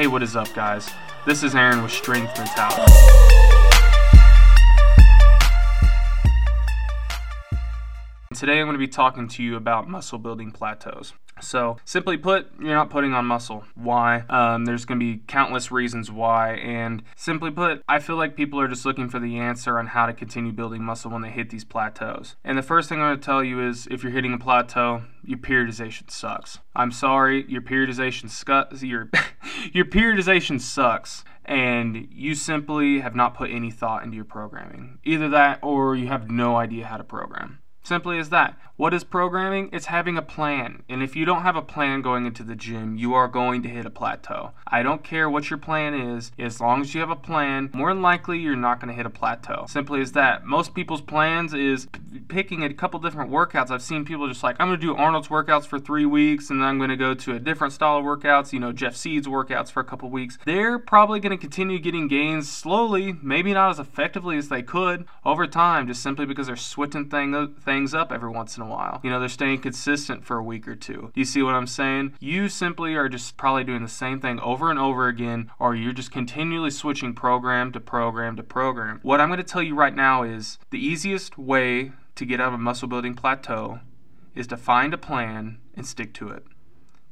Hey, what is up, guys? This is Aaron with Strength Mentality. Today, I'm going to be talking to you about muscle building plateaus. So, simply put, you're not putting on muscle. Why? Um, there's going to be countless reasons why. And simply put, I feel like people are just looking for the answer on how to continue building muscle when they hit these plateaus. And the first thing I'm going to tell you is if you're hitting a plateau, your periodization sucks. I'm sorry, your periodization. Your, your periodization sucks and you simply have not put any thought into your programming. Either that or you have no idea how to program. Simply as that. What is programming? It's having a plan. And if you don't have a plan going into the gym, you are going to hit a plateau. I don't care what your plan is, as long as you have a plan, more than likely you're not going to hit a plateau. Simply as that. Most people's plans is p- picking a couple different workouts. I've seen people just like, I'm going to do Arnold's workouts for three weeks, and then I'm going to go to a different style of workouts, you know, Jeff Seid's workouts for a couple weeks. They're probably going to continue getting gains slowly, maybe not as effectively as they could over time, just simply because they're switching thing, things up every once in a while. You know, they're staying consistent for a week or two. You see what I'm saying? You simply are just probably doing the same thing over and over again, or you're just continually switching program to program to program. What I'm going to tell you right now is the easiest way to get out of a muscle building plateau is to find a plan and stick to it.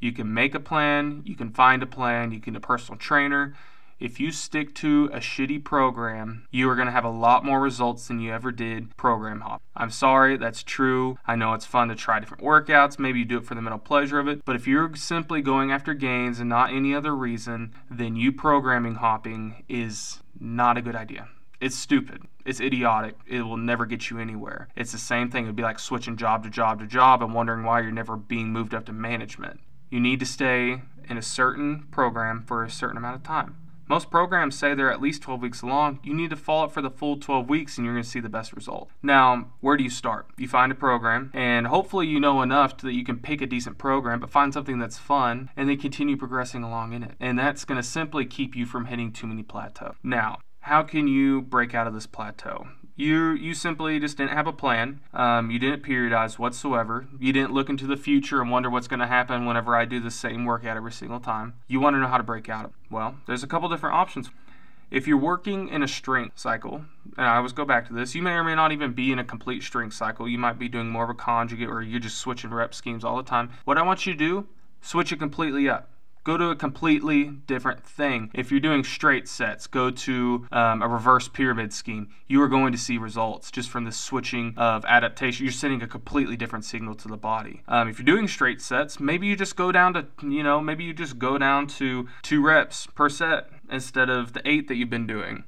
You can make a plan, you can find a plan, you can a personal trainer, if you stick to a shitty program, you are going to have a lot more results than you ever did program hop. I'm sorry, that's true. I know it's fun to try different workouts. Maybe you do it for the mental pleasure of it. But if you're simply going after gains and not any other reason, then you programming hopping is not a good idea. It's stupid. It's idiotic. It will never get you anywhere. It's the same thing. It'd be like switching job to job to job and wondering why you're never being moved up to management. You need to stay in a certain program for a certain amount of time. Most programs say they're at least 12 weeks long. You need to follow it for the full 12 weeks and you're going to see the best result. Now, where do you start? You find a program and hopefully you know enough that you can pick a decent program, but find something that's fun and then continue progressing along in it. And that's going to simply keep you from hitting too many plateaus. Now, how can you break out of this plateau? You you simply just didn't have a plan. Um, you didn't periodize whatsoever. You didn't look into the future and wonder what's going to happen whenever I do the same workout every single time. You want to know how to break out. Well, there's a couple different options. If you're working in a strength cycle, and I always go back to this, you may or may not even be in a complete strength cycle. You might be doing more of a conjugate or you're just switching rep schemes all the time. What I want you to do, switch it completely up go to a completely different thing. If you're doing straight sets, go to um, a reverse pyramid scheme. You are going to see results just from the switching of adaptation. You're sending a completely different signal to the body. Um, if you're doing straight sets, maybe you just go down to, you know, maybe you just go down to two reps per set instead of the eight that you've been doing.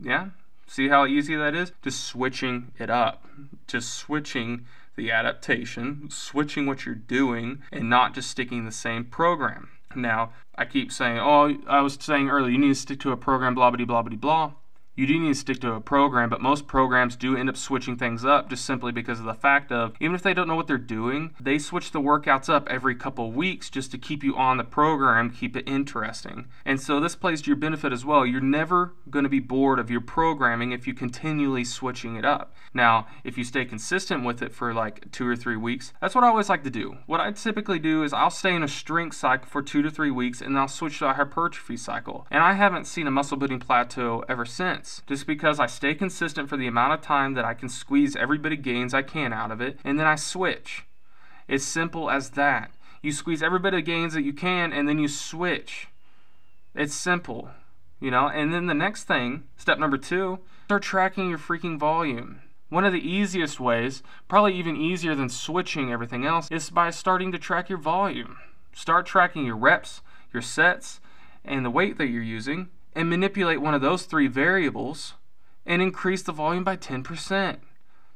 Yeah? See how easy that is? Just switching it up. Just switching the adaptation, switching what you're doing, and not just sticking the same program. Now, I keep saying, oh, I was saying earlier, you need to stick to a program, blah, blah, blah, blah, blah you do need to stick to a program, but most programs do end up switching things up just simply because of the fact of even if they don't know what they're doing, they switch the workouts up every couple weeks just to keep you on the program, keep it interesting. And so this plays to your benefit as well. You're never going to be bored of your programming if you continually switching it up. Now, if you stay consistent with it for like two or three weeks, that's what I always like to do. What I typically do is I'll stay in a strength cycle for two to three weeks and then I'll switch to a hypertrophy cycle. And I haven't seen a muscle building plateau ever since just because I stay consistent for the amount of time that I can squeeze every bit of gains I can out of it, and then I switch. It's simple as that. You squeeze every bit of gains that you can, and then you switch. It's simple, you know. And then the next thing, step number two, start tracking your freaking volume. One of the easiest ways, probably even easier than switching everything else, is by starting to track your volume. Start tracking your reps, your sets, and the weight that you're using, and manipulate one of those three variables and increase the volume by 10%.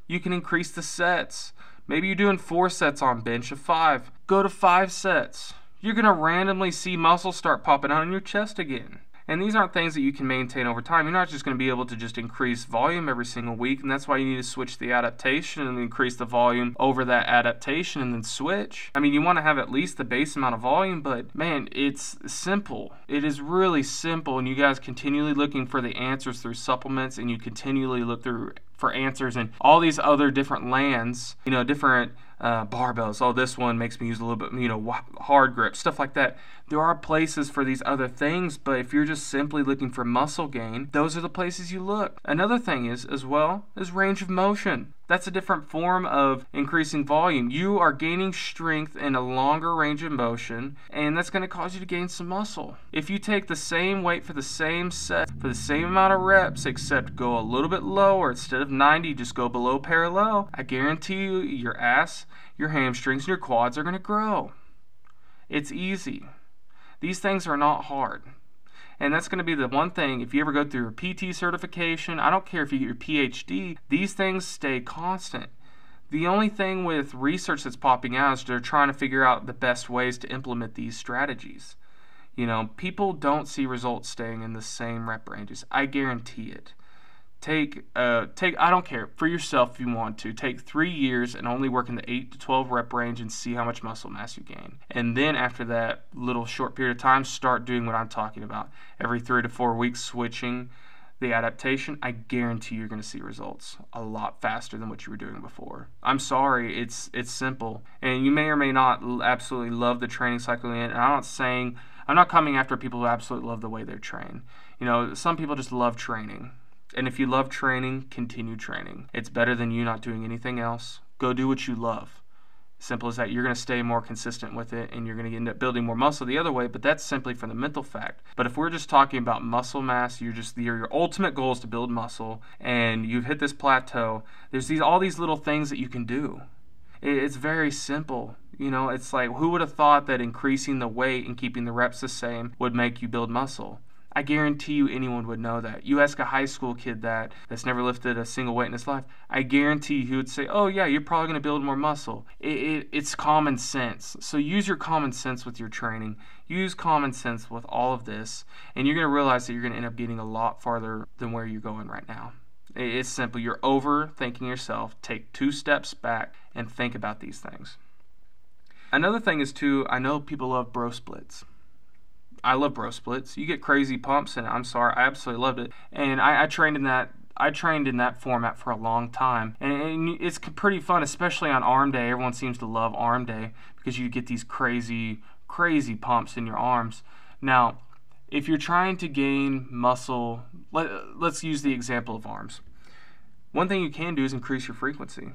You can increase the sets. Maybe you're doing four sets on bench of five. Go to five sets. You're going to randomly see muscles start popping out in your chest again. And these aren't things that you can maintain over time. You're not just going to be able to just increase volume every single week, and that's why you need to switch the adaptation and increase the volume over that adaptation and then switch. I mean, you want to have at least the base amount of volume, but man, it's simple. It is really simple, and you guys continually looking for the answers through supplements, and you continually look through for answers and all these other different lands, you know, different uh, barbells. Oh, this one makes me use a little bit, you know, hard grip, stuff like that. There are places for these other things, but if you're just simply looking for muscle gain, those are the places you look. Another thing is, as well, is range of motion. That's a different form of increasing volume. You are gaining strength in a longer range of motion, and that's going to cause you to gain some muscle. If you take the same weight for the same set, for the same amount of reps, except go a little bit lower, instead of 90, just go below parallel, I guarantee you your ass, your hamstrings, and your quads are going to grow. It's easy. These things are not hard. And that's going to be the one thing, if you ever go through a PT certification, I don't care if you get your PhD, these things stay constant. The only thing with research that's popping out is they're trying to figure out the best ways to implement these strategies. You know, people don't see results staying in the same rep ranges. I guarantee it take uh take I don't care for yourself if you want to take three years and only work in the eight to twelve rep range and see how much muscle mass you gain. And then after that little short period of time, start doing what I'm talking about. Every three to four weeks, switching the adaptation. I guarantee you're going to see results a lot faster than what you were doing before. I'm sorry, it's it's simple, and you may or may not absolutely love the training cycle. And I'm not saying I'm not coming after people who absolutely love the way they're trained. You know, some people just love training and if you love training, continue training. It's better than you not doing anything else. Go do what you love. Simple as that. You're going to stay more consistent with it and you're going to end up building more muscle the other way, but that's simply for the mental fact. But if we're just talking about muscle mass, you're just your, your ultimate goal is to build muscle and you've hit this plateau, there's these all these little things that you can do. It, it's very simple. You know, it's like who would have thought that increasing the weight and keeping the reps the same would make you build muscle? I guarantee you anyone would know that. You ask a high school kid that that's never lifted a single weight in his life, I guarantee you he would say, "Oh yeah, you're probably going to build more muscle." It, it, it's common sense. So use your common sense with your training. Use common sense with all of this, and you're going to realize that you're going to end up getting a lot farther than where you're going right now. It's simple. You're overthinking yourself. Take two steps back and think about these things. Another thing is too. I know people love bro splits. I love bro splits. You get crazy pumps, and I'm sorry, I absolutely loved it. And I, I trained in that. I trained in that format for a long time, and, and it's pretty fun, especially on arm day. Everyone seems to love arm day because you get these crazy, crazy pumps in your arms. Now, if you're trying to gain muscle, let, let's use the example of arms. One thing you can do is increase your frequency.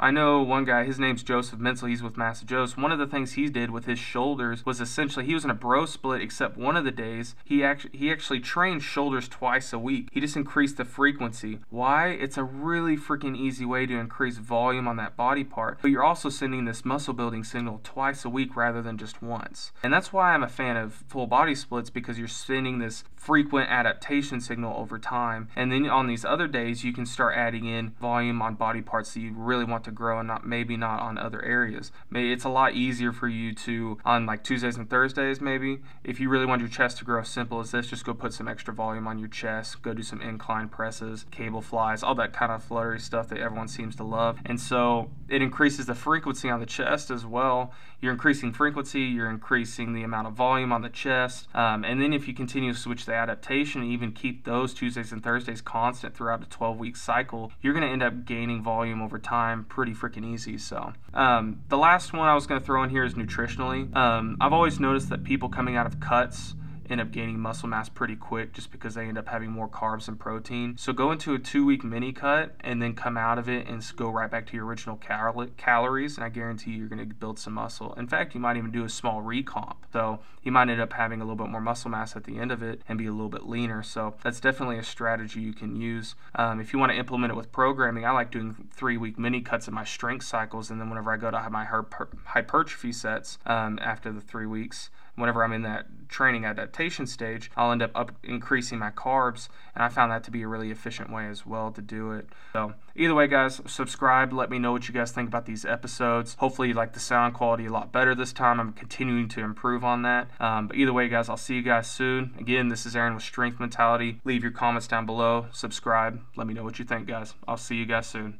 I know one guy, his name's Joseph Menzel, he's with Master Joe's. One of the things he did with his shoulders was essentially he was in a bro split except one of the days he actually he actually trained shoulders twice a week. He just increased the frequency. Why? It's a really freaking easy way to increase volume on that body part. But you're also sending this muscle building signal twice a week rather than just once. And that's why I'm a fan of full body splits because you're sending this frequent adaptation signal over time. And then on these other days you can start adding in volume on body parts that you really want to to grow and not maybe not on other areas. Maybe it's a lot easier for you to on like Tuesdays and Thursdays maybe if you really want your chest to grow simple as this just go put some extra volume on your chest, go do some incline presses, cable flies, all that kind of fluttery stuff that everyone seems to love. And so it increases the frequency on the chest as well. You're increasing frequency, you're increasing the amount of volume on the chest. Um, and then if you continue to switch the adaptation and even keep those Tuesdays and Thursdays constant throughout a 12 week cycle, you're going to end up gaining volume over time pretty freaking easy. So, um, the last one I was going to throw in here is nutritionally. Um, I've always noticed that people coming out of cuts end up gaining muscle mass pretty quick just because they end up having more carbs and protein. So go into a two week mini cut and then come out of it and go right back to your original cal- calories. And I guarantee you're going to build some muscle. In fact, you might even do a small recomp. So you might end up having a little bit more muscle mass at the end of it and be a little bit leaner. So that's definitely a strategy you can use. Um, if you want to implement it with programming, I like doing three week mini cuts in my strength cycles. And then whenever I go to have my hypertrophy sets um, after the three weeks, whenever I'm in that training adaptation stage, I'll end up, up increasing my carbs, and I found that to be a really efficient way as well to do it. So either way, guys, subscribe. Let me know what you guys think about these episodes. Hopefully, you like the sound quality a lot better this time. I'm continuing to improve on that. Um, but either way, guys, I'll see you guys soon. Again, this is Aaron with Strength Mentality. Leave your comments down below. Subscribe. Let me know what you think, guys. I'll see you guys soon.